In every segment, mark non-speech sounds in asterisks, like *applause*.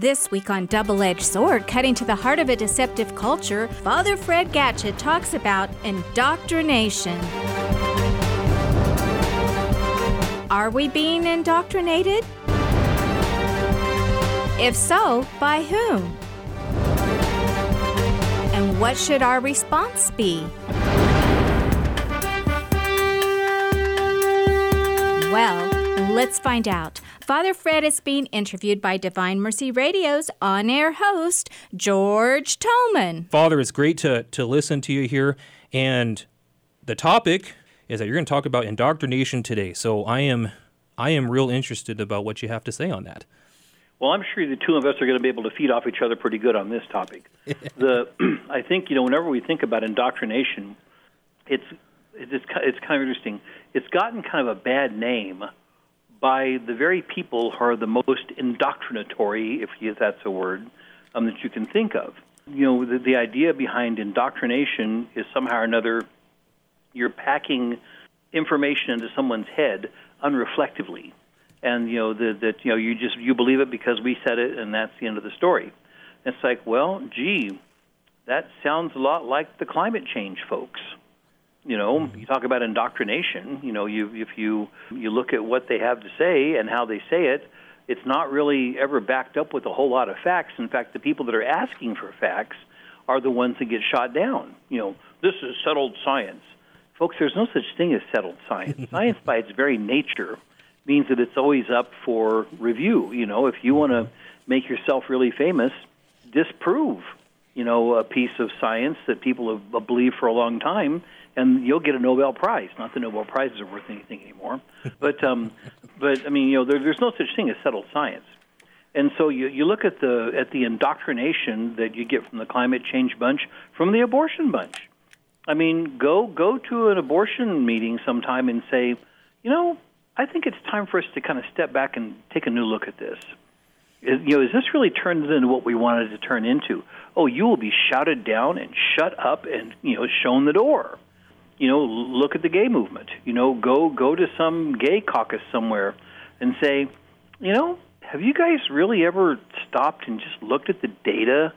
This week on Double Edged Sword, cutting to the heart of a deceptive culture, Father Fred Gatchett talks about indoctrination. Are we being indoctrinated? If so, by whom? And what should our response be? Let's find out. Father Fred is being interviewed by Divine Mercy Radio's on air host, George Tolman. Father, it's great to, to listen to you here. And the topic is that you're going to talk about indoctrination today. So I am I am real interested about what you have to say on that. Well, I'm sure the two of us are going to be able to feed off each other pretty good on this topic. *laughs* the *clears throat* I think you know whenever we think about indoctrination, it's it's it's kind of interesting. It's gotten kind of a bad name by the very people who are the most indoctrinatory, if that's a word, um, that you can think of. You know, the, the idea behind indoctrination is somehow or another you're packing information into someone's head unreflectively, and you know that that you know you just you believe it because we said it, and that's the end of the story. it's like, well, gee, that sounds a lot like the climate change folks you know, you talk about indoctrination. You know, you if you you look at what they have to say and how they say it, it's not really ever backed up with a whole lot of facts. In fact, the people that are asking for facts are the ones that get shot down. You know, this is settled science. Folks, there's no such thing as settled science. *laughs* science, by its very nature, means that it's always up for review. You know, if you want to make yourself really famous, disprove, you know, a piece of science that people have believed for a long time, and you'll get a Nobel Prize. Not that Nobel Prizes are worth anything anymore, *laughs* but um, but I mean, you know, there, there's no such thing as settled science. And so you, you look at the at the indoctrination that you get from the climate change bunch, from the abortion bunch. I mean, go go to an abortion meeting sometime and say, you know, I think it's time for us to kind of step back and take a new look at this. Is, you know, is this really turned into what we wanted to turn into? Oh, you will be shouted down and shut up and you know shown the door you know, look at the gay movement. You know, go go to some gay caucus somewhere and say, you know, have you guys really ever stopped and just looked at the data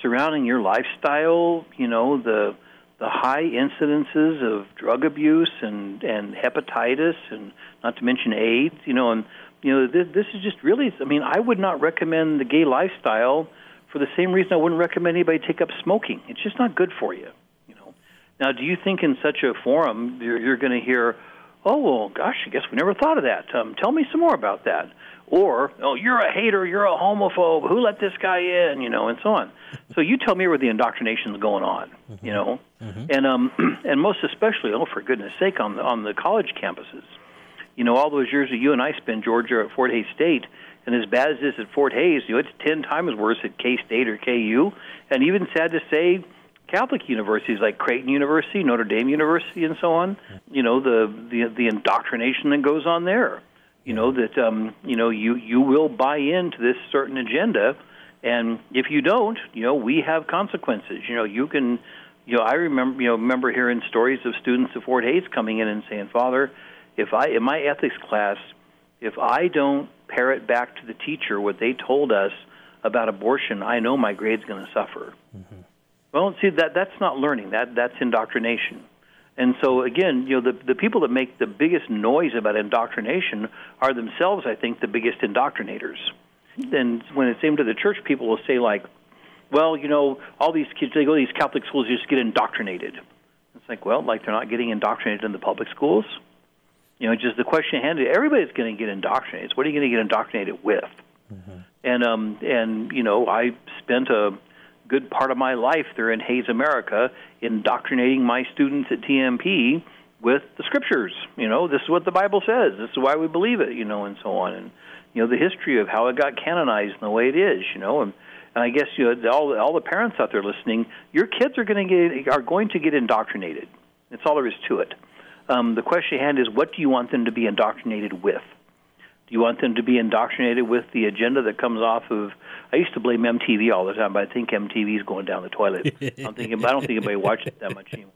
surrounding your lifestyle? You know, the the high incidences of drug abuse and and hepatitis, and not to mention AIDS. You know, and you know this, this is just really. I mean, I would not recommend the gay lifestyle for the same reason I wouldn't recommend anybody take up smoking. It's just not good for you. Now, do you think in such a forum you're, you're going to hear, oh, well, gosh, I guess we never thought of that. Um, tell me some more about that. Or, oh, you're a hater, you're a homophobe, who let this guy in, you know, and so on. So you tell me where the indoctrination is going on, mm-hmm. you know, mm-hmm. and um, *clears throat* and most especially, oh, for goodness sake, on the on the college campuses, you know, all those years that you and I spent, Georgia, at Fort Hays State, and as bad as this at Fort Hays, you know, it's ten times worse at K State or KU, and even sad to say, Catholic universities like Creighton University, Notre Dame University, and so on. You know the the, the indoctrination that goes on there. You know that um, you know you you will buy into this certain agenda, and if you don't, you know we have consequences. You know you can. You know, I remember, you know, remember hearing stories of students at Fort Hays coming in and saying, "Father, if I in my ethics class, if I don't parrot back to the teacher what they told us about abortion, I know my grade's going to suffer." Mm-hmm. Well, see that that's not learning. That that's indoctrination. And so again, you know, the the people that make the biggest noise about indoctrination are themselves, I think, the biggest indoctrinators. Then when it's aimed at the church, people will say like, "Well, you know, all these kids they go to these Catholic schools just get indoctrinated." It's like, well, like they're not getting indoctrinated in the public schools. You know, just the question at hand: everybody's going to get indoctrinated. What are you going to get indoctrinated with? Mm-hmm. And um and you know, I spent a good part of my life there in Hays America, indoctrinating my students at TMP with the scriptures. You know, this is what the Bible says. This is why we believe it. You know, and so on. And you know, the history of how it got canonized and the way it is. You know, and and I guess you know all all the parents out there listening, your kids are going to get are going to get indoctrinated. That's all there is to it. Um, the question at hand is, what do you want them to be indoctrinated with? Do you want them to be indoctrinated with the agenda that comes off of? I used to blame MTV all the time, but I think MTV is going down the toilet. I'm thinking, I don't think anybody watches it that much anymore.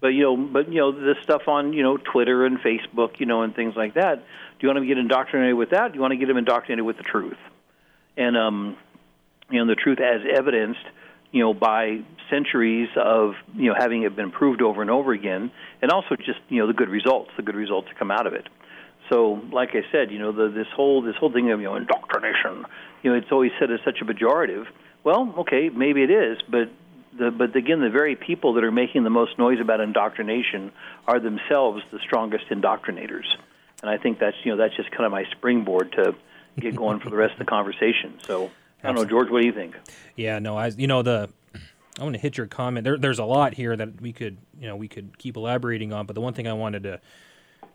But you know, but you know, the stuff on you know Twitter and Facebook, you know, and things like that. Do you want to get indoctrinated with that? Do you want to get them indoctrinated with the truth? And um, you know, the truth as evidenced, you know, by centuries of you know having it been proved over and over again, and also just you know the good results, the good results that come out of it. So, like I said, you know, the, this whole this whole thing of you know indoctrination, you know, it's always said as such a pejorative. Well, okay, maybe it is, but the, but again, the very people that are making the most noise about indoctrination are themselves the strongest indoctrinators, and I think that's you know that's just kind of my springboard to get going for the rest of the conversation. So I don't know, George, what do you think? Yeah, no, I you know the I want to hit your comment. There, there's a lot here that we could you know we could keep elaborating on, but the one thing I wanted to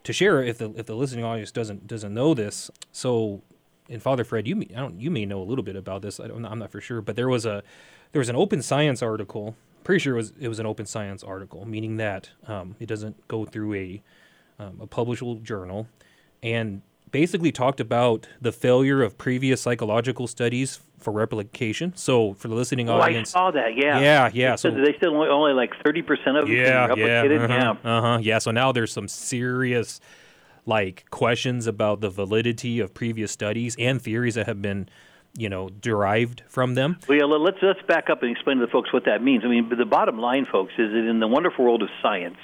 to share if the if the listening audience doesn't doesn't know this, so and Father Fred, you I don't you may know a little bit about this. I don't I'm not for sure, but there was a there was an Open Science article. Pretty sure it was it was an Open Science article, meaning that um, it doesn't go through a um, a publishable journal, and basically talked about the failure of previous psychological studies for replication. So for the listening oh, audience, I saw that. Yeah, yeah, yeah. They so they said only, only like thirty percent of them yeah, replicated. yeah, uh-huh, uh-huh, yeah. So now there's some serious like questions about the validity of previous studies and theories that have been you know derived from them. Well, yeah, let's let's back up and explain to the folks what that means. I mean, the bottom line, folks, is that in the wonderful world of science,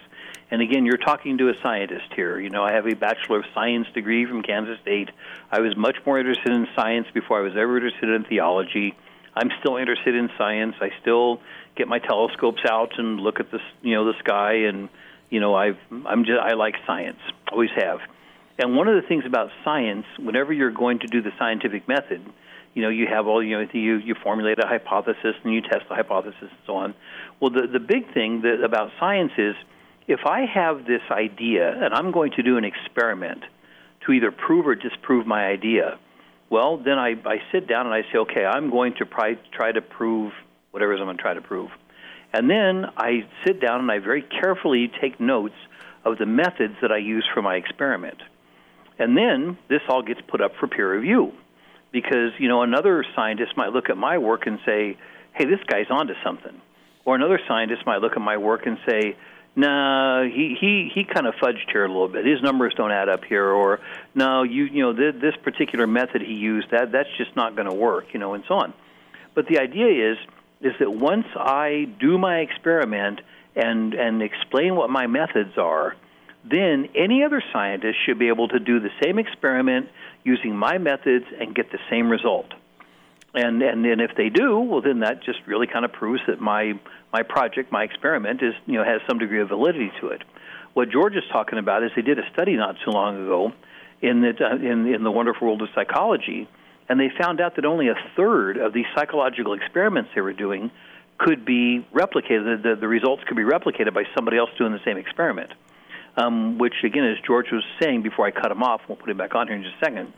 and again, you're talking to a scientist here. You know, I have a Bachelor of Science degree from Kansas State. I was much more interested in science before I was ever interested in theology. I'm still interested in science. I still get my telescopes out and look at the you know the sky and you know I've I'm just I like science. Always have. And one of the things about science, whenever you're going to do the scientific method, you know you have all you know you you formulate a hypothesis and you test the hypothesis and so on. Well, the the big thing that about science is if I have this idea and I'm going to do an experiment to either prove or disprove my idea, well, then I, I sit down and I say, okay, I'm going to try, try to prove whatever it is I'm going to try to prove. And then I sit down and I very carefully take notes of the methods that I use for my experiment. And then this all gets put up for peer review because, you know, another scientist might look at my work and say, hey, this guy's onto something. Or another scientist might look at my work and say, no, he he he kind of fudged here a little bit. His numbers don't add up here, or no, you you know th- this particular method he used that that's just not going to work, you know, and so on. But the idea is is that once I do my experiment and and explain what my methods are, then any other scientist should be able to do the same experiment using my methods and get the same result. And and then if they do, well, then that just really kind of proves that my my project, my experiment, is you know has some degree of validity to it. What George is talking about is they did a study not too long ago in the uh, in in the wonderful world of psychology, and they found out that only a third of these psychological experiments they were doing could be replicated. The, the results could be replicated by somebody else doing the same experiment. Um, which again, as George was saying before I cut him off, we'll put him back on here in just a second.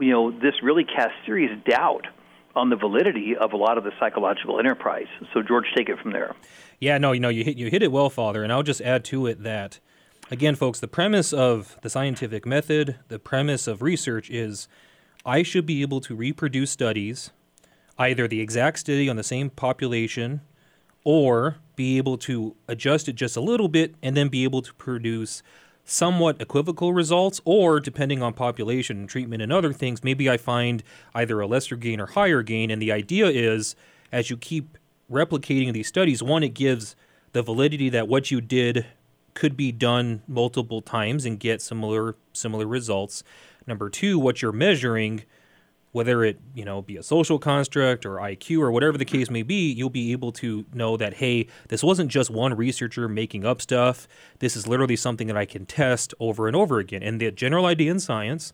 You know, this really casts serious doubt on the validity of a lot of the psychological enterprise. So, George, take it from there. Yeah, no, you know, you hit you hit it well, Father, and I'll just add to it that, again, folks, the premise of the scientific method, the premise of research is, I should be able to reproduce studies, either the exact study on the same population, or be able to adjust it just a little bit, and then be able to produce somewhat equivocal results, or depending on population and treatment and other things, maybe I find either a lesser gain or higher gain. And the idea is, as you keep replicating these studies, one, it gives the validity that what you did could be done multiple times and get similar similar results. Number two, what you're measuring whether it you know be a social construct or IQ or whatever the case may be, you'll be able to know that hey, this wasn't just one researcher making up stuff. This is literally something that I can test over and over again. And the general idea in science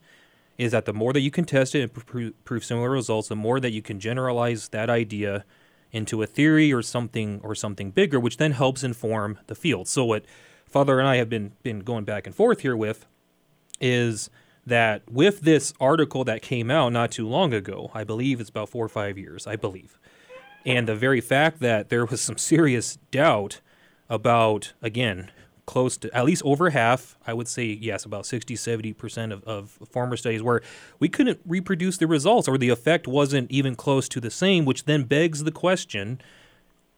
is that the more that you can test it and prove similar results, the more that you can generalize that idea into a theory or something or something bigger, which then helps inform the field. So what Father and I have been been going back and forth here with is that with this article that came out not too long ago, I believe it's about four or five years, I believe, and the very fact that there was some serious doubt about, again, close to at least over half, I would say, yes, about 60, 70% of, of former studies where we couldn't reproduce the results or the effect wasn't even close to the same, which then begs the question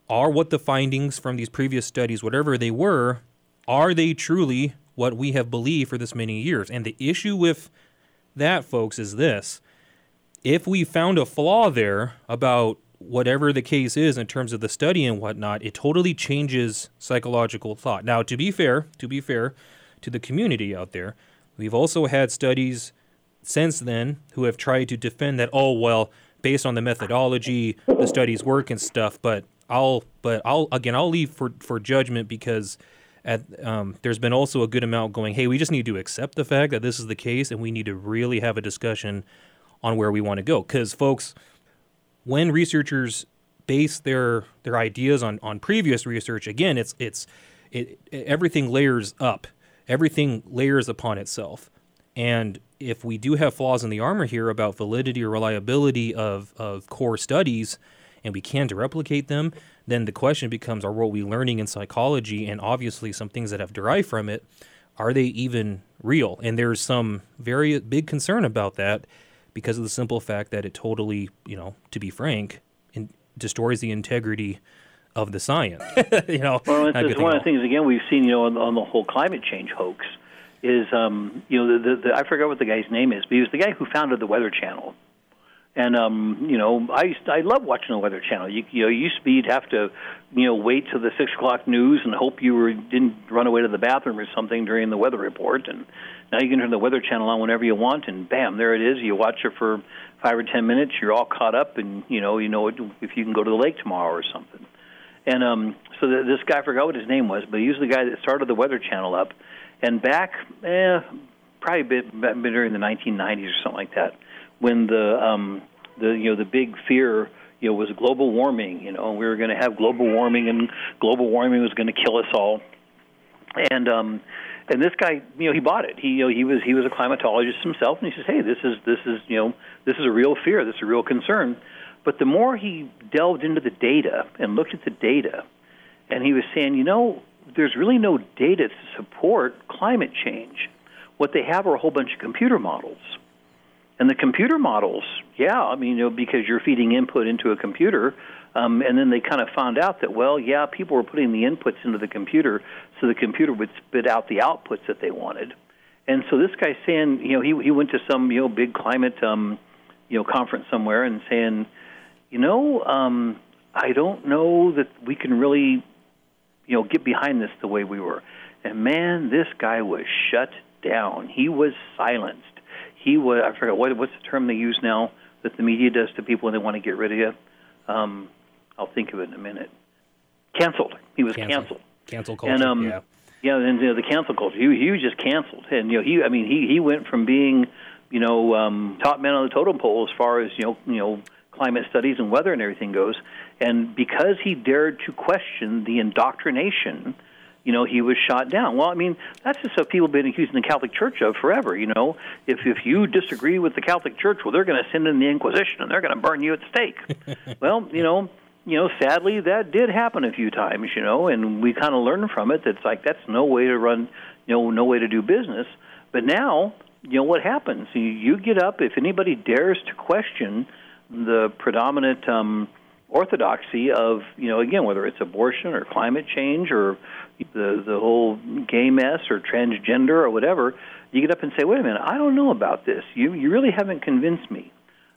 are what the findings from these previous studies, whatever they were, are they truly what we have believed for this many years. And the issue with that, folks, is this if we found a flaw there about whatever the case is in terms of the study and whatnot, it totally changes psychological thought. Now, to be fair, to be fair to the community out there, we've also had studies since then who have tried to defend that. Oh well, based on the methodology, the studies work and stuff. But I'll, but I'll again, I'll leave for for judgment because. At, um, there's been also a good amount going. Hey, we just need to accept the fact that this is the case, and we need to really have a discussion on where we want to go. Because, folks, when researchers base their their ideas on on previous research, again, it's it's it, it, everything layers up, everything layers upon itself, and if we do have flaws in the armor here about validity or reliability of of core studies, and we can't replicate them, then the question becomes: Are what we learning in psychology, and obviously some things that have derived from it, are they even real? And there's some very big concern about that because of the simple fact that it totally, you know, to be frank, in, destroys the integrity of the science. *laughs* you know, well, it's, it's one of the things again we've seen, you know, on, on the whole climate change hoax is, um, you know, the, the, the, I forgot what the guy's name is, but he was the guy who founded the Weather Channel. And um, you know, I used to, I love watching the Weather Channel. You, you know, used to be you'd have to, you know, wait till the six o'clock news and hope you were didn't run away to the bathroom or something during the weather report. And now you can turn the Weather Channel on whenever you want, and bam, there it is. You watch it for five or ten minutes. You're all caught up, and you know, you know if you can go to the lake tomorrow or something. And um, so the, this guy, I forgot what his name was, but he was the guy that started the Weather Channel up. And back, eh, probably bit, during the 1990s or something like that, when the um, the you know the big fear you know was global warming, you know, and we were going to have global warming, and global warming was going to kill us all. And um, and this guy, you know, he bought it. He, you know, he was he was a climatologist himself, and he says, "Hey, this is this is you know this is a real fear. This is a real concern." But the more he delved into the data and looked at the data, and he was saying, you know, there's really no data to support climate change. What they have are a whole bunch of computer models. And the computer models, yeah, I mean, you know, because you're feeding input into a computer, um, and then they kind of found out that, well, yeah, people were putting the inputs into the computer, so the computer would spit out the outputs that they wanted. And so this guy's saying, you know, he he went to some you know big climate um, you know conference somewhere and saying, you know, um, I don't know that we can really, you know, get behind this the way we were. And man, this guy was shut down. He was silenced. He was I forgot what what's the term they use now that the media does to people when they want to get rid of you. Um, I'll think of it in a minute. Canceled. He was canceled. Canceled. Cancel culture. And um, yeah. Yeah, and you know, the cancel culture. He, he was just canceled, and you know, he. I mean, he he went from being, you know, um, top man on the totem pole as far as you know, you know, climate studies and weather and everything goes, and because he dared to question the indoctrination you know, he was shot down. Well, I mean, that's just what people have been accusing the Catholic Church of forever. You know, if if you disagree with the Catholic Church, well, they're going to send in the Inquisition and they're going to burn you at stake. *laughs* well, you know, you know, sadly, that did happen a few times. You know, and we kind of learned from it. That's like that's no way to run, you know, no way to do business. But now, you know, what happens? You, you get up if anybody dares to question the predominant. um orthodoxy of you know again whether it's abortion or climate change or the the whole gay mess or transgender or whatever, you get up and say, "Wait a minute, I don't know about this. You you really haven't convinced me."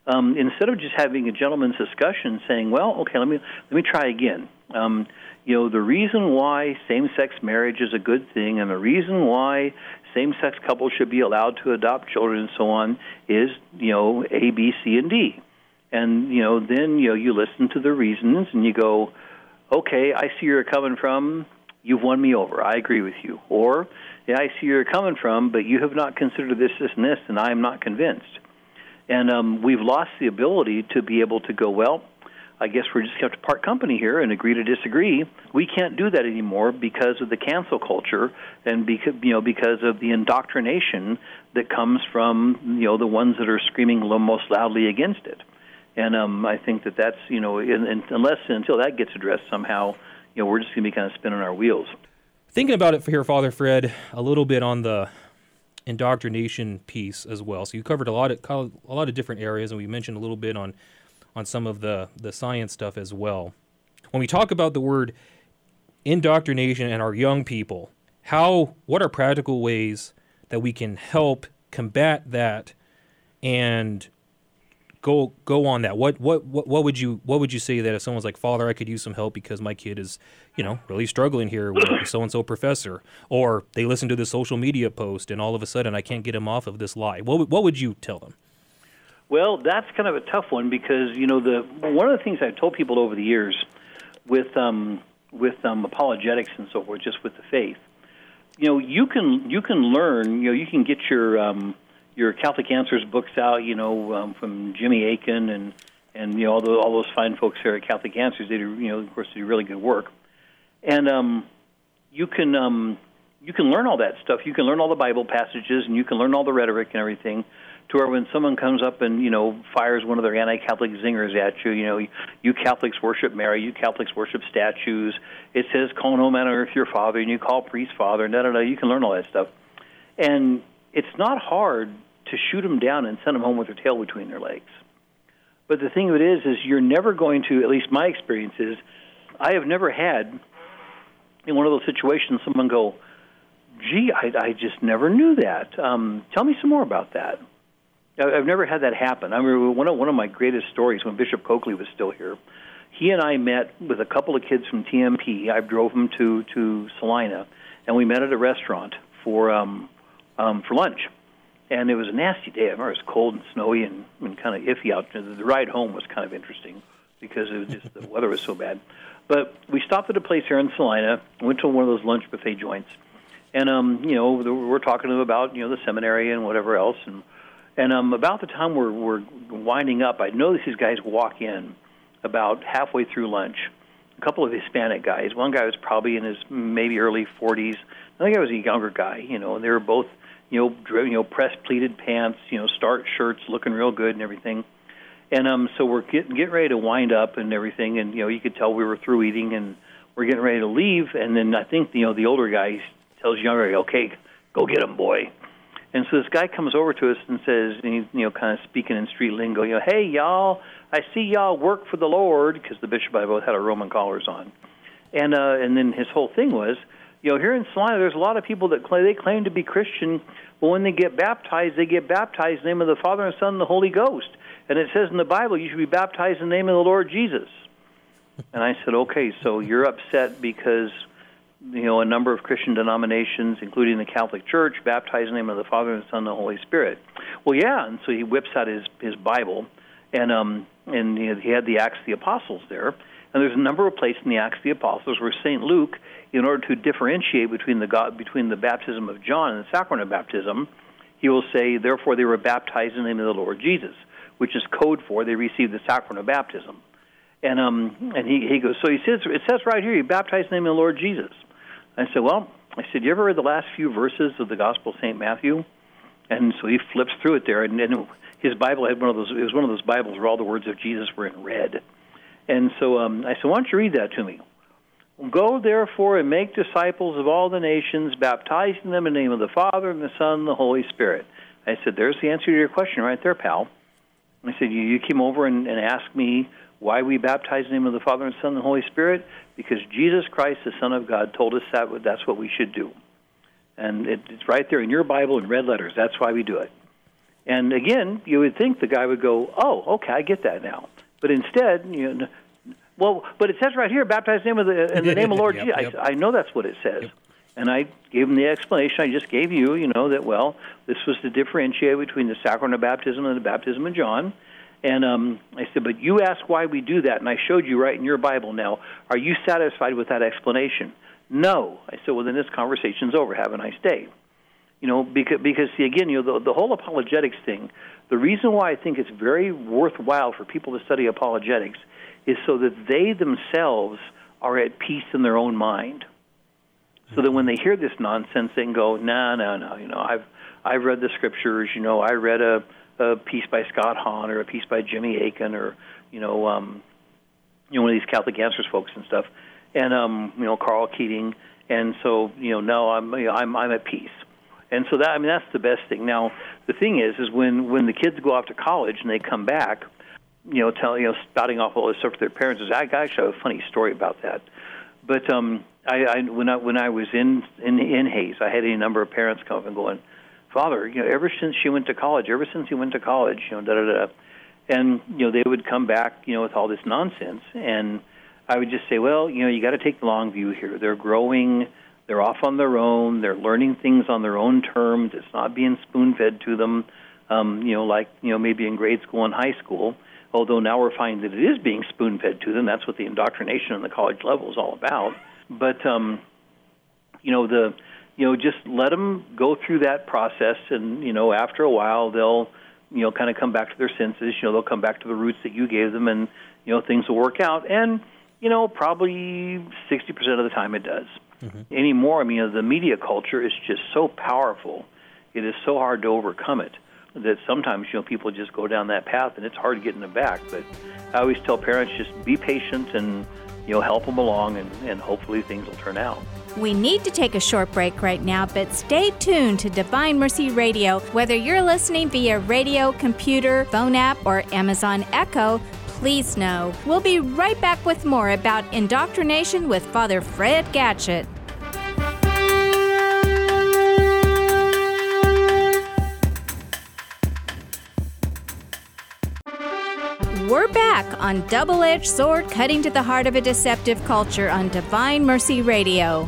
Um, instead of just having a gentleman's discussion, saying, "Well, okay, let me let me try again." Um, you know, the reason why same-sex marriage is a good thing, and the reason why same-sex couples should be allowed to adopt children and so on is, you know, A, B, C, and D. And you know, then you know, you listen to the reasons, and you go, "Okay, I see where you're coming from you've won me over. I agree with you. Or, yeah, I see where you're coming from, but you have not considered this, this, and this, and I am not convinced. And um, we've lost the ability to be able to go, well, I guess we're just going to have to part company here and agree to disagree. We can't do that anymore because of the cancel culture and because you know because of the indoctrination that comes from you know the ones that are screaming most loudly against it. And um, I think that that's you know in, in, unless until that gets addressed somehow, you know, we're just going to be kind of spinning our wheels. Thinking about it for here, Father Fred, a little bit on the indoctrination piece as well. So you covered a lot of a lot of different areas, and we mentioned a little bit on on some of the the science stuff as well. When we talk about the word indoctrination and our young people, how what are practical ways that we can help combat that and go go on that. What, what what what would you what would you say that if someone's like, Father, I could use some help because my kid is, you know, really struggling here with so and so professor, or they listen to the social media post and all of a sudden I can't get him off of this lie. What what would you tell them? Well, that's kind of a tough one because you know the one of the things I've told people over the years with um, with um, apologetics and so forth, just with the faith, you know, you can you can learn. You know, you can get your um, your Catholic Answers books out, you know, um, from Jimmy Akin and and you know all, the, all those fine folks here at Catholic Answers. They do, you know, of course, they do really good work, and um, you can um, you can learn all that stuff. You can learn all the Bible passages, and you can learn all the rhetoric and everything. To where when someone comes up and you know fires one of their anti-Catholic zingers at you, you know, you Catholics worship Mary, you Catholics worship statues. It says, "Call no man on earth your father," and you call priest father, and da da da. You can learn all that stuff, and it's not hard to shoot them down and send them home with their tail between their legs. But the thing of it is, is you're never going to. At least my experience is, I have never had in one of those situations someone go, "Gee, I, I just never knew that. Um, tell me some more about that." I've never had that happen. I remember one of one of my greatest stories when Bishop Coakley was still here. He and I met with a couple of kids from TMP. I drove them to to Salina, and we met at a restaurant for um, um, for lunch and it was a nasty day. I remember it was cold and snowy and, and kind of iffy out. The, ride home was kind of interesting because it was just the weather was so bad. But we stopped at a place here in Salina, went to one of those lunch buffet joints, and um, you know we're talking to them about you know the seminary and whatever else, and and um, about the time we're we're winding up, I noticed these guys walk in about halfway through lunch. A couple of Hispanic guys. One guy was probably in his maybe early 40s. Another guy was a younger guy. You know, and they were both you know, you know, pressed pleated pants, you know, start shirts, looking real good and everything. And um, so we're getting getting ready to wind up and everything, and you know, you could tell we were through eating, and we're getting ready to leave. And then I think you know the older guy tells younger guy, "Okay, go get him, boy." And so this guy comes over to us and says, and he's you know kind of speaking in street lingo, you know, "Hey y'all, I see y'all work for the Lord," because the bishop and I both had our Roman collars on, and uh, and then his whole thing was, you know, here in Salina, there's a lot of people that claim, they claim to be Christian, but when they get baptized, they get baptized in the name of the Father and Son and the Holy Ghost. And it says in the Bible, you should be baptized in the name of the Lord Jesus. And I said, okay, so you're upset because you know a number of Christian denominations, including the Catholic Church, baptize in the name of the Father and the Son and the Holy Spirit. Well, yeah, and so he whips out his his Bible, and um and he had the Acts of the Apostles there, and there's a number of places in the Acts of the Apostles where St. Luke, in order to differentiate between the God, between the baptism of John and the sacrament of baptism, he will say, therefore they were baptized in the name of the Lord Jesus, which is code for they received the sacrament of baptism. And um and he, he goes, so he says it says right here, you baptized in the name of the Lord Jesus. I said, well, I said, you ever read the last few verses of the Gospel of St. Matthew? And so he flips through it there, and, and his Bible had one of those. It was one of those Bibles where all the words of Jesus were in red. And so um, I said, Why don't you read that to me? Go therefore and make disciples of all the nations, baptizing them in the name of the Father and the Son and the Holy Spirit. I said, There's the answer to your question right there, pal. I said, You, you came over and, and asked me why we baptize in the name of the Father and the Son and the Holy Spirit? Because Jesus Christ, the Son of God, told us that that's what we should do. And it, it's right there in your Bible in red letters. That's why we do it. And again, you would think the guy would go, "Oh, okay, I get that now." But instead, you know, well, but it says right here, baptize in, the, in the name of the Lord yep, Jesus. Yep. I, I know that's what it says. Yep. And I gave him the explanation I just gave you, you know, that, well, this was to differentiate between the sacrament of baptism and the baptism of John. And um, I said, but you asked why we do that, and I showed you right in your Bible now. Are you satisfied with that explanation? No. I said, well, then this conversation's over. Have a nice day. You know, because, because see, again, you know, the, the whole apologetics thing, the reason why I think it's very worthwhile for people to study apologetics is so that they themselves are at peace in their own mind. So that when they hear this nonsense, they can go, no, no, no. You know, I've I've read the scriptures. You know, I read a, a piece by Scott Hahn or a piece by Jimmy Akin or you know, um, you know, one of these Catholic Answers folks and stuff, and um, you know, Karl Keating. And so, you know, no, I'm you know, I'm I'm at peace. And so that I mean that's the best thing. Now the thing is, is when when the kids go off to college and they come back, you know, telling you know, spouting off all this stuff to their parents. I actually have a funny story about that. But um, I, I when I when I was in in in Hays, I had a number of parents come up and going, Father, you know, ever since she went to college, ever since he went to college, you know, da da da. and you know they would come back you know with all this nonsense and I would just say, well, you know, you got to take the long view here. They're growing, they're off on their own, they're learning things on their own terms. It's not being spoon fed to them, um, you know, like you know maybe in grade school and high school. Although now we're finding that it is being spoon fed to them. That's what the indoctrination on the college level is all about. But um, you know the you know just let them go through that process, and you know after a while they'll you know kind of come back to their senses. You know they'll come back to the roots that you gave them, and you know things will work out. And you know, probably 60% of the time it does. Mm-hmm. Anymore, I mean, the media culture is just so powerful. It is so hard to overcome it that sometimes, you know, people just go down that path and it's hard to get them back. But I always tell parents just be patient and, you know, help them along and, and hopefully things will turn out. We need to take a short break right now, but stay tuned to Divine Mercy Radio. Whether you're listening via radio, computer, phone app, or Amazon Echo, please know. We'll be right back with more about indoctrination with Father Fred Gatchett. We're back on Double Edged Sword Cutting to the Heart of a Deceptive Culture on Divine Mercy Radio.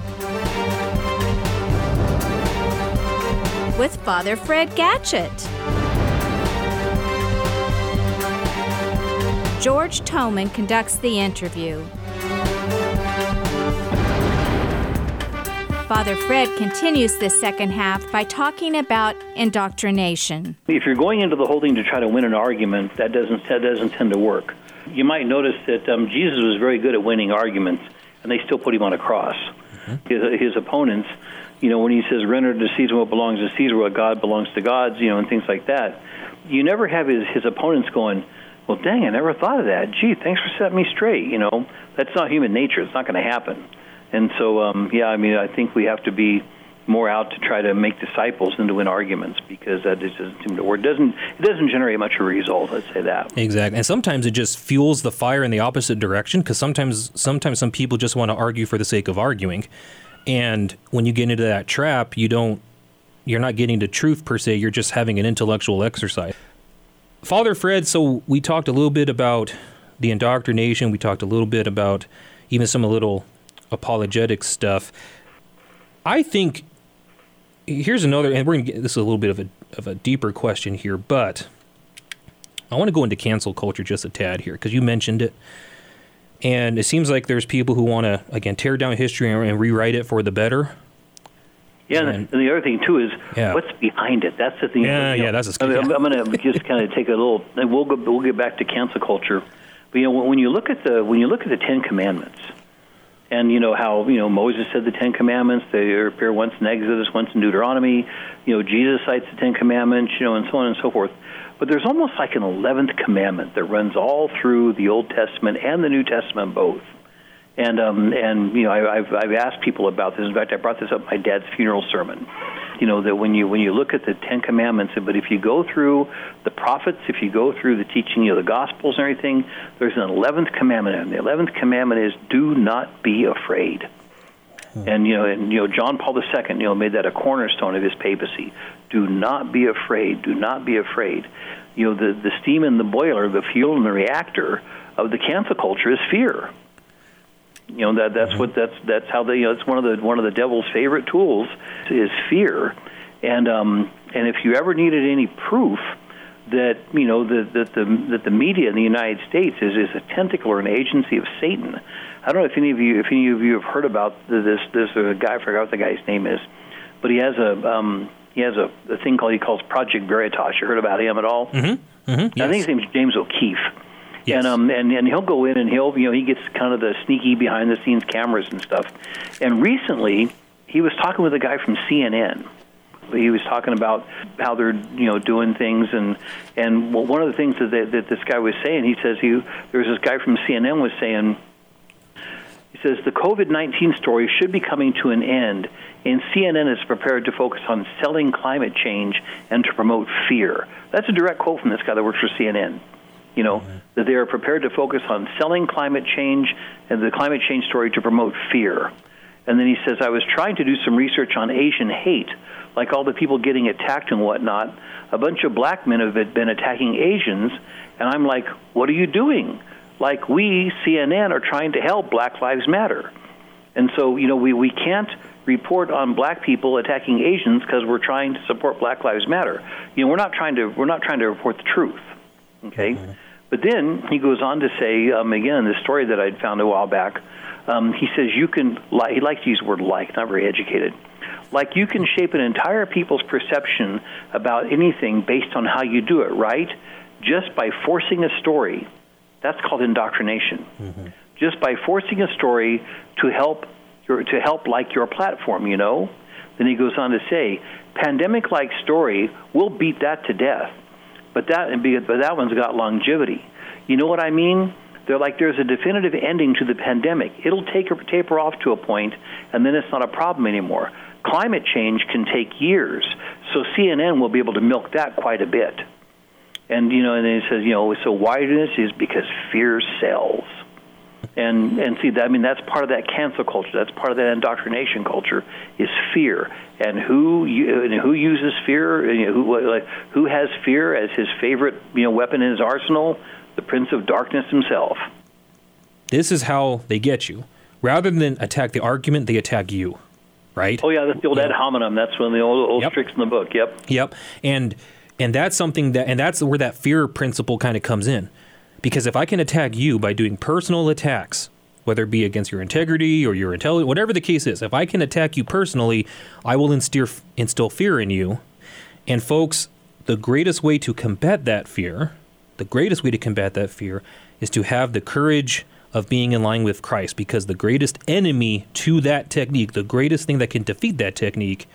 With Father Fred Gatchett. George Toman conducts the interview. Father Fred continues this second half by talking about indoctrination. If you're going into the whole thing to try to win an argument, that doesn't that doesn't tend to work. You might notice that um, Jesus was very good at winning arguments, and they still put him on a cross. Mm-hmm. His, his opponents, you know, when he says, "Render to Caesar what belongs to Caesar, what God belongs to God's," you know, and things like that, you never have his his opponents going well, dang, I never thought of that. Gee, thanks for setting me straight. You know, that's not human nature. It's not going to happen. And so, um, yeah, I mean, I think we have to be more out to try to make disciples than to win arguments because that just doesn't seem to work. Doesn't it doesn't generate much of a result? Let's say that. Exactly, and sometimes it just fuels the fire in the opposite direction because sometimes sometimes some people just want to argue for the sake of arguing, and when you get into that trap, you don't you're not getting to truth per se. You're just having an intellectual exercise. Father Fred, so we talked a little bit about the indoctrination. We talked a little bit about even some little apologetic stuff. I think here's another, and we're gonna get this is a little bit of a of a deeper question here, but I want to go into cancel culture just a tad here because you mentioned it, and it seems like there's people who want to again tear down history and, and rewrite it for the better. Yeah, and, and, the other thing too is yeah. what's behind it. That's the thing. Yeah, yeah, that's a. I am going to just kind of take a little. And we'll go. We'll get back to cancel culture. But you know, when you look at the when you look at the Ten Commandments, and you know how you know Moses said the Ten Commandments. They appear once in Exodus, once in Deuteronomy. You know, Jesus cites the Ten Commandments. You know, and so on and so forth. But there's almost like an eleventh commandment that runs all through the Old Testament and the New Testament both. And um, and you know, I, I've I've asked people about this. In fact, I brought this up at my dad's funeral sermon. You know that when you when you look at the Ten Commandments, but if you go through the prophets, if you go through the teaching of the Gospels and everything, there's an eleventh commandment, and the eleventh commandment is do not be afraid. Hmm. And you know, and you know, John Paul II, you know, made that a cornerstone of his papacy. Do not be afraid. Do not be afraid. You know, the the steam in the boiler, the fuel in the reactor of the cancel culture is fear. You know that that's mm-hmm. what that's that's how they you know it's one of the one of the devil's favorite tools is fear, and um and if you ever needed any proof that you know that that the that the media in the United States is is a tentacle or an agency of Satan. I don't know if any of you if any of you have heard about this this uh, guy I forgot what the guy's name is, but he has a um he has a, a thing called he calls Project Veritas. You heard about him at all? Mm-hmm. Mm-hmm. Yes. I think his name's James O'Keefe Yes. And um and and he'll go in and he'll you know he gets kind of the sneaky behind the scenes cameras and stuff. And recently he was talking with a guy from CNN. He was talking about how they're you know doing things and and one of the things that they, that this guy was saying he says he there was this guy from CNN was saying he says the COVID 19 story should be coming to an end, and CNN is prepared to focus on selling climate change and to promote fear. That's a direct quote from this guy that works for CNN you know, mm-hmm. that they are prepared to focus on selling climate change and the climate change story to promote fear. And then he says, I was trying to do some research on Asian hate, like all the people getting attacked and whatnot. A bunch of black men have been attacking Asians, and I'm like, what are you doing? Like we, CNN, are trying to help Black Lives Matter. And so, you know, we, we can't report on black people attacking Asians because we're trying to support Black Lives Matter. You know, we're not trying to we're not trying to report the truth. Okay, mm-hmm. but then he goes on to say um, again the story that I'd found a while back. Um, he says you can he likes to use the word like, not very educated. Like you can shape an entire people's perception about anything based on how you do it, right? Just by forcing a story. That's called indoctrination. Mm-hmm. Just by forcing a story to help your, to help like your platform, you know. Then he goes on to say, pandemic-like story, we'll beat that to death. But that but that one's got longevity. You know what I mean? They're like there's a definitive ending to the pandemic. It'll take taper off to a point, and then it's not a problem anymore. Climate change can take years, so CNN will be able to milk that quite a bit. And you know, and then he says, you know, so why do this is because fear sells and and see that I mean that's part of that cancel culture. That's part of that indoctrination culture is fear, and who and who uses fear, and who like who has fear as his favorite you know weapon in his arsenal, the Prince of Darkness himself. This is how they get you. Rather than attack the argument, they attack you, right? Oh yeah, that's the old ad hominem. That's one of the old old yep. tricks in the book. Yep. Yep. And and that's something that and that's where that fear principle kind of comes in because if I can attack you by doing personal attacks, whether it be against your integrity or your intelligence, whatever the case is, if I can attack you personally, I will instill, instill fear in you. And folks, the greatest way to combat that fear, the greatest way to combat that fear is to have the courage of being in line with Christ because the greatest enemy to that technique, the greatest thing that can defeat that technique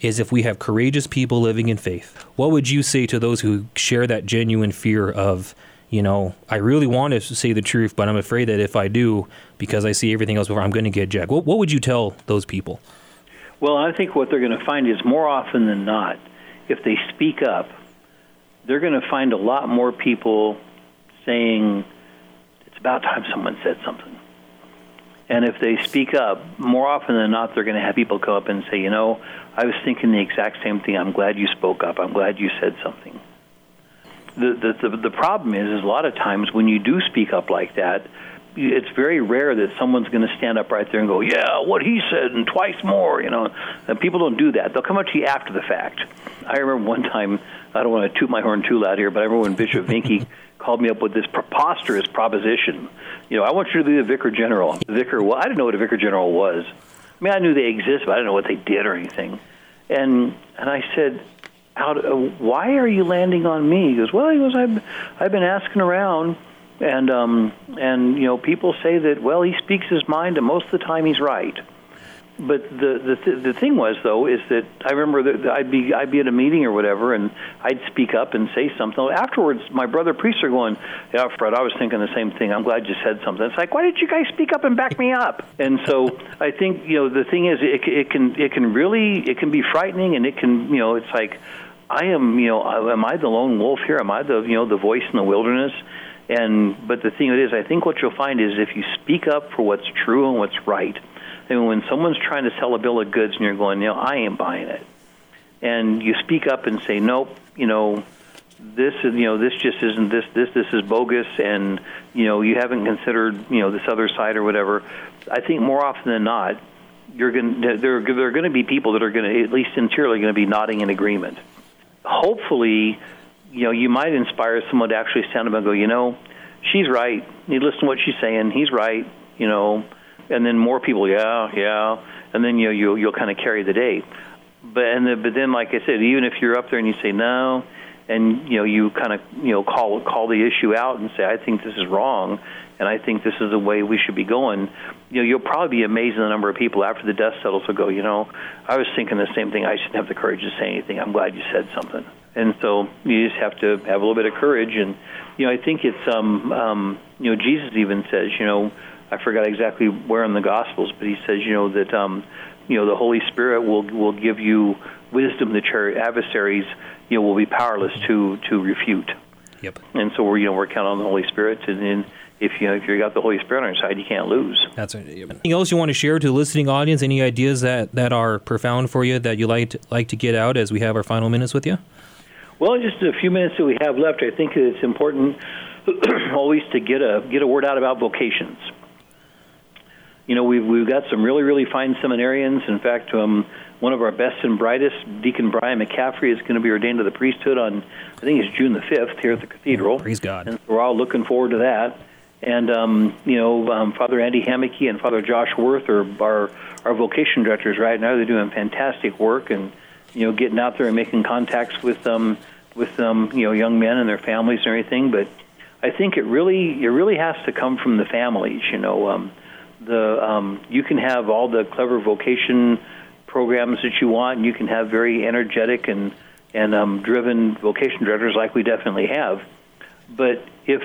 is if we have courageous people living in faith. What would you say to those who share that genuine fear of you know, I really want to say the truth, but I'm afraid that if I do, because I see everything else before, I'm going to get jacked. What, what would you tell those people? Well, I think what they're going to find is more often than not, if they speak up, they're going to find a lot more people saying, it's about time someone said something. And if they speak up, more often than not, they're going to have people come up and say, you know, I was thinking the exact same thing. I'm glad you spoke up. I'm glad you said something the, the, the, problem is, is a lot of times when you do speak up like that, it's very rare that someone's going to stand up right there and go, "Yeah, what he said and twice more." You know, and people don't do that. They'll come up to you after the fact. I remember one time. I don't want to toot my horn too loud here, but I remember when Bishop Vincke *laughs* called me up with this preposterous proposition. You know, I want you to be the vicar general. The vicar. Well, I didn't know what a vicar general was. I mean, I knew they existed, but I didn't know what they did or anything. And and I said, how uh, why are you landing on me? He goes, well, he goes, I've, I've been asking around, and um, and you know, people say that well, he speaks his mind, and most of the time he's right but the the th- the thing was though is that I remember that I'd be I'd be at a meeting or whatever, and I'd speak up and say something. Afterwards, my brother priests are going, "Yeah, Fred, I was thinking the same thing. I'm glad you said something." It's like, why did you guys speak up and back me up? And so I think you know the thing is it, it can it can really it can be frightening, and it can you know it's like I am you know am I the lone wolf here? Am I the you know the voice in the wilderness? And but the thing is, I think what you'll find is if you speak up for what's true and what's right and when someone's trying to sell a bill of goods and you're going, you know, I ain't buying it, and you speak up and say, nope, you know, this is, you know, this just isn't this, this, this is bogus, and you know, you haven't considered, you know, this other side or whatever. I think more often than not, you're going there, there are going to be people that are going to, at least sincerely, going to be nodding in agreement. Hopefully, you know, you might inspire someone to actually stand up and go, you know, she's right. You listen to what she's saying. He's right. You know, and then more people, yeah, yeah, and then you know, you'll you'll kind of carry the day. But and the, but then, like I said, even if you're up there and you say no, and you know you kind of you know call call the issue out and say I think this is wrong, and I think this is the way we should be going. You know, you'll probably be amazed at the number of people after the dust settles will go, you know, I was thinking the same thing. I shouldn't have the courage to say anything. I'm glad you said something. And so you just have to have a little bit of courage. And you know, I think it's um, um, you know Jesus even says, you know I forgot exactly where in the Gospels, but he says, you know, that um, you know the Holy Spirit will will give you wisdom that your adversaries, you know, will be powerless to to refute. Yep. And so we're you know we're counting on the Holy Spirit, and, and if you if you got the Holy Spirit on your side, you can't lose. That's right. Anything else you want to share to the listening audience? Any ideas that, that are profound for you that you like to, like to get out as we have our final minutes with you? Well, just a few minutes that we have left, I think it's important *clears throat* always to get a get a word out about vocations. You know, we've we've got some really really fine seminarians. In fact, um, one of our best and brightest, Deacon Brian McCaffrey, is going to be ordained to the priesthood on I think it's June the fifth here at the cathedral. Praise God! And we're all looking forward to that. And um, you know, um, Father Andy Hammeke and Father Josh Werth are our our vocation directors right now. They're doing fantastic work and you know getting out there and making contacts with um, with um, you know young men and their families and everything. But I think it really it really has to come from the families. You know, um, the um, you can have all the clever vocation programs that you want, and you can have very energetic and and um, driven vocation directors like we definitely have. But if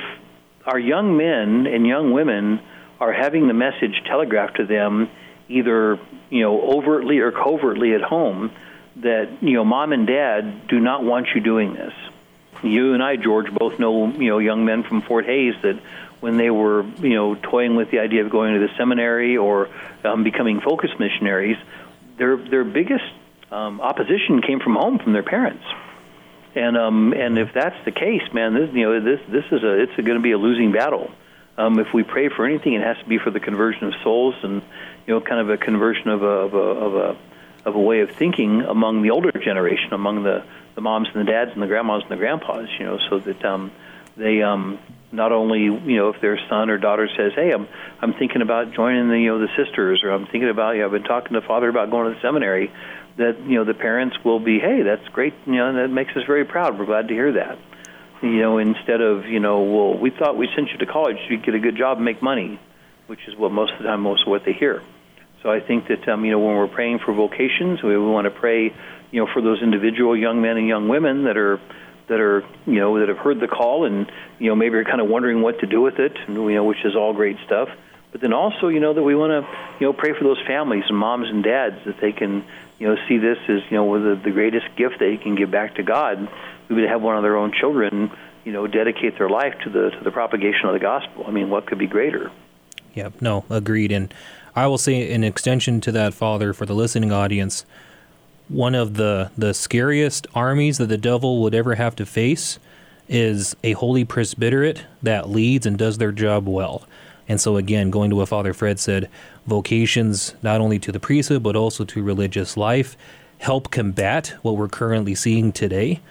our young men and young women are having the message telegraphed to them either you know overtly or covertly at home that you know mom and dad do not want you doing this. You and I, George, both know you know young men from Fort Hays that when they were you know toying with the idea of going to the seminary or um, becoming focus missionaries, their their biggest um, opposition came from home from their parents. And um, and if that's the case, man, this you know this this is a it's going to be a losing battle. Um, if we pray for anything, it has to be for the conversion of souls and you know kind of a conversion of a of a of a, of a way of thinking among the older generation, among the the moms and the dads and the grandmas and the grandpas. You know, so that um, they um, not only you know if their son or daughter says, "Hey, I'm I'm thinking about joining the you know the sisters," or "I'm thinking about you know, I've been talking to father about going to the seminary," that you know the parents will be, "Hey, that's great," you know, that makes us very proud. We're glad to hear that. You know, instead of you know, well, we thought we sent you to college, you get a good job and make money, which is what most of the time most of what they hear. So I think that um, you know when we're praying for vocations, we, we want to pray, you know, for those individual young men and young women that are that are you know that have heard the call and you know maybe are kind of wondering what to do with it, you know, which is all great stuff. But then also, you know, that we want to you know pray for those families and moms and dads that they can you know see this as you know the, the greatest gift they can give back to God. We would have one of their own children, you know, dedicate their life to the to the propagation of the gospel. I mean, what could be greater? Yep. No, agreed. And I will say, in extension to that, Father, for the listening audience, one of the the scariest armies that the devil would ever have to face is a holy presbyterate that leads and does their job well. And so, again, going to what Father Fred said, vocations not only to the priesthood but also to religious life help combat what we're currently seeing today,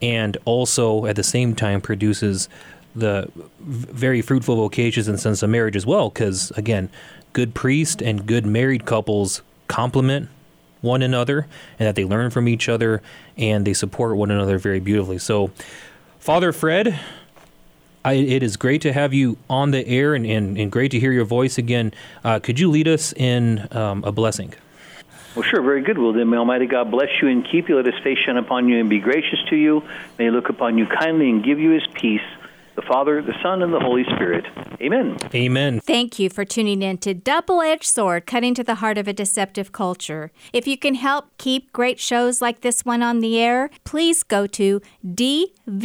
and also at the same time produces the very fruitful vocations and sense of marriage as well. Because again, good priest and good married couples complement one another and that they learn from each other and they support one another very beautifully. So, Father Fred, I, it is great to have you on the air and, and, and great to hear your voice again. Uh, could you lead us in um, a blessing? Well, sure, very good. Well, then may Almighty God bless you and keep you. Let His face shine upon you and be gracious to you. May He look upon you kindly and give you His peace the Father, the Son, and the Holy Spirit. Amen. Amen. Thank you for tuning in to Double Edged Sword Cutting to the Heart of a Deceptive Culture. If you can help keep great shows like this one on the air, please go to dvmercy.com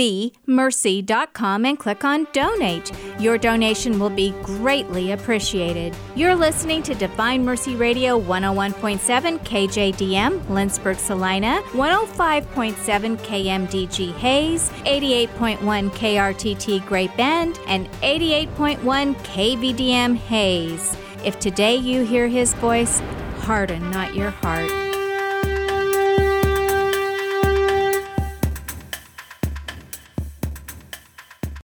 and click on Donate. Your donation will be greatly appreciated. You're listening to Divine Mercy Radio 101.7 KJDM, Lindsborg, Salina, 105.7 KMDG Hays, 88.1 KRTT Great Bend, and 88.1 KVDM Hays. If today you hear his voice, harden not your heart.